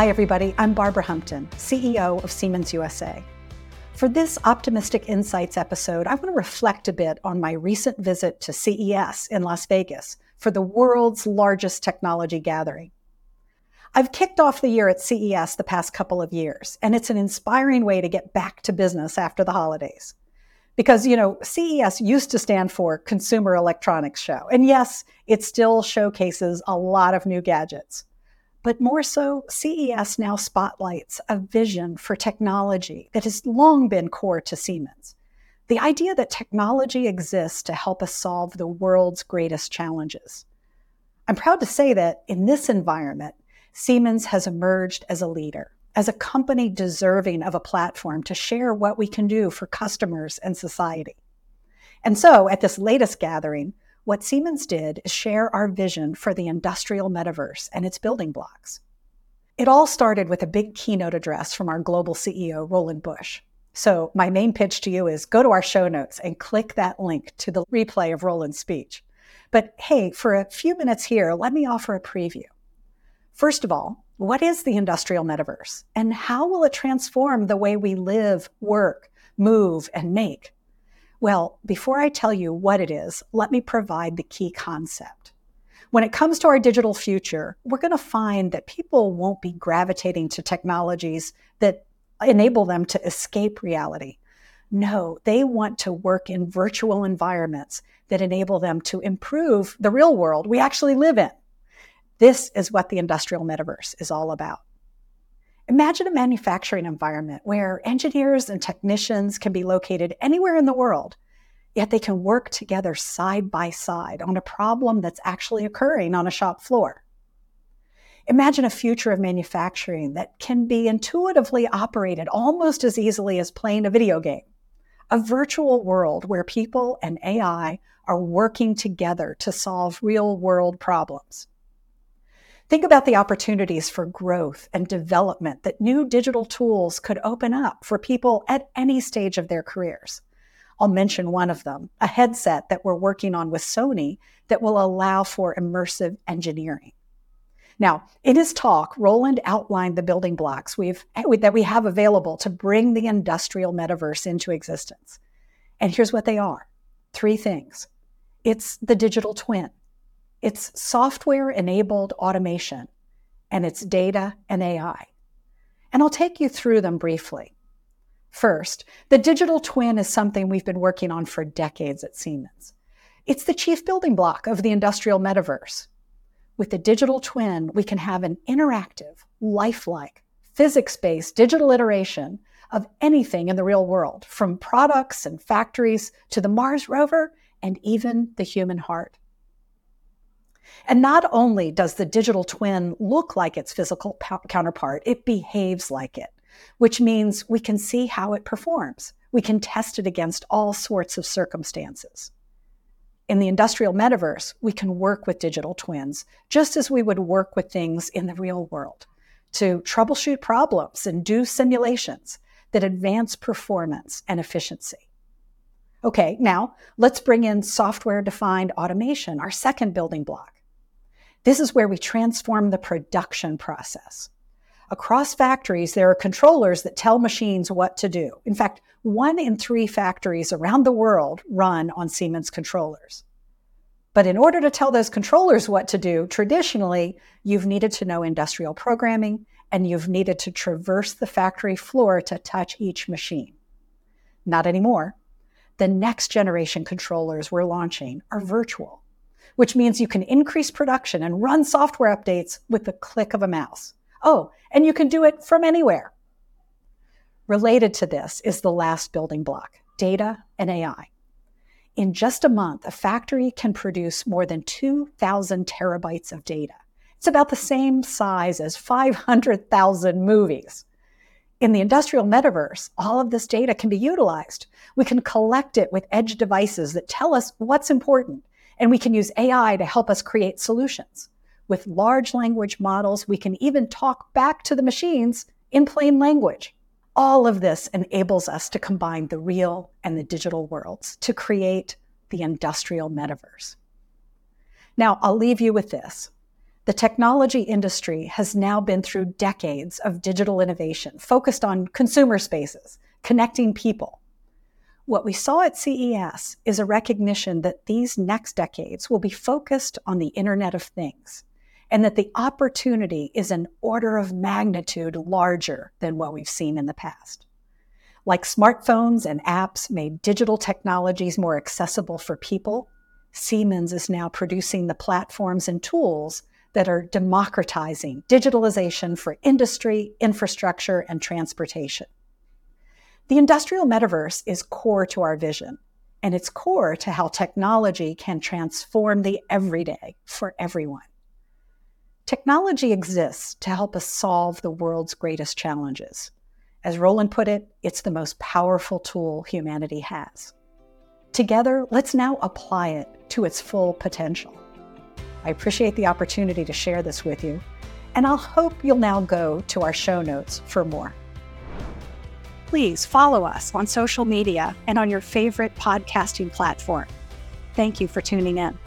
Hi, everybody. I'm Barbara Humpton, CEO of Siemens USA. For this Optimistic Insights episode, I want to reflect a bit on my recent visit to CES in Las Vegas for the world's largest technology gathering. I've kicked off the year at CES the past couple of years, and it's an inspiring way to get back to business after the holidays. Because, you know, CES used to stand for Consumer Electronics Show. And yes, it still showcases a lot of new gadgets. But more so, CES now spotlights a vision for technology that has long been core to Siemens. The idea that technology exists to help us solve the world's greatest challenges. I'm proud to say that in this environment, Siemens has emerged as a leader, as a company deserving of a platform to share what we can do for customers and society. And so, at this latest gathering, what Siemens did is share our vision for the industrial metaverse and its building blocks. It all started with a big keynote address from our global CEO, Roland Busch. So, my main pitch to you is go to our show notes and click that link to the replay of Roland's speech. But hey, for a few minutes here, let me offer a preview. First of all, what is the industrial metaverse and how will it transform the way we live, work, move, and make? Well, before I tell you what it is, let me provide the key concept. When it comes to our digital future, we're going to find that people won't be gravitating to technologies that enable them to escape reality. No, they want to work in virtual environments that enable them to improve the real world we actually live in. This is what the industrial metaverse is all about. Imagine a manufacturing environment where engineers and technicians can be located anywhere in the world, yet they can work together side by side on a problem that's actually occurring on a shop floor. Imagine a future of manufacturing that can be intuitively operated almost as easily as playing a video game. A virtual world where people and AI are working together to solve real world problems. Think about the opportunities for growth and development that new digital tools could open up for people at any stage of their careers. I'll mention one of them, a headset that we're working on with Sony that will allow for immersive engineering. Now, in his talk, Roland outlined the building blocks we've, that we have available to bring the industrial metaverse into existence. And here's what they are three things it's the digital twin, it's software enabled automation and it's data and AI. And I'll take you through them briefly. First, the digital twin is something we've been working on for decades at Siemens. It's the chief building block of the industrial metaverse. With the digital twin, we can have an interactive, lifelike, physics based digital iteration of anything in the real world, from products and factories to the Mars rover and even the human heart. And not only does the digital twin look like its physical counterpart, it behaves like it, which means we can see how it performs. We can test it against all sorts of circumstances. In the industrial metaverse, we can work with digital twins just as we would work with things in the real world to troubleshoot problems and do simulations that advance performance and efficiency. Okay, now let's bring in software defined automation, our second building block. This is where we transform the production process. Across factories, there are controllers that tell machines what to do. In fact, one in three factories around the world run on Siemens controllers. But in order to tell those controllers what to do, traditionally, you've needed to know industrial programming and you've needed to traverse the factory floor to touch each machine. Not anymore. The next generation controllers we're launching are virtual which means you can increase production and run software updates with the click of a mouse. Oh, and you can do it from anywhere. Related to this is the last building block data and AI. In just a month, a factory can produce more than 2,000 terabytes of data. It's about the same size as 500,000 movies. In the industrial metaverse, all of this data can be utilized. We can collect it with edge devices that tell us what's important and we can use AI to help us create solutions. With large language models, we can even talk back to the machines in plain language. All of this enables us to combine the real and the digital worlds to create the industrial metaverse. Now, I'll leave you with this. The technology industry has now been through decades of digital innovation focused on consumer spaces, connecting people. What we saw at CES is a recognition that these next decades will be focused on the Internet of Things and that the opportunity is an order of magnitude larger than what we've seen in the past. Like smartphones and apps made digital technologies more accessible for people, Siemens is now producing the platforms and tools that are democratizing digitalization for industry, infrastructure, and transportation. The industrial metaverse is core to our vision, and it's core to how technology can transform the everyday for everyone. Technology exists to help us solve the world's greatest challenges. As Roland put it, it's the most powerful tool humanity has. Together, let's now apply it to its full potential. I appreciate the opportunity to share this with you, and I'll hope you'll now go to our show notes for more. Please follow us on social media and on your favorite podcasting platform. Thank you for tuning in.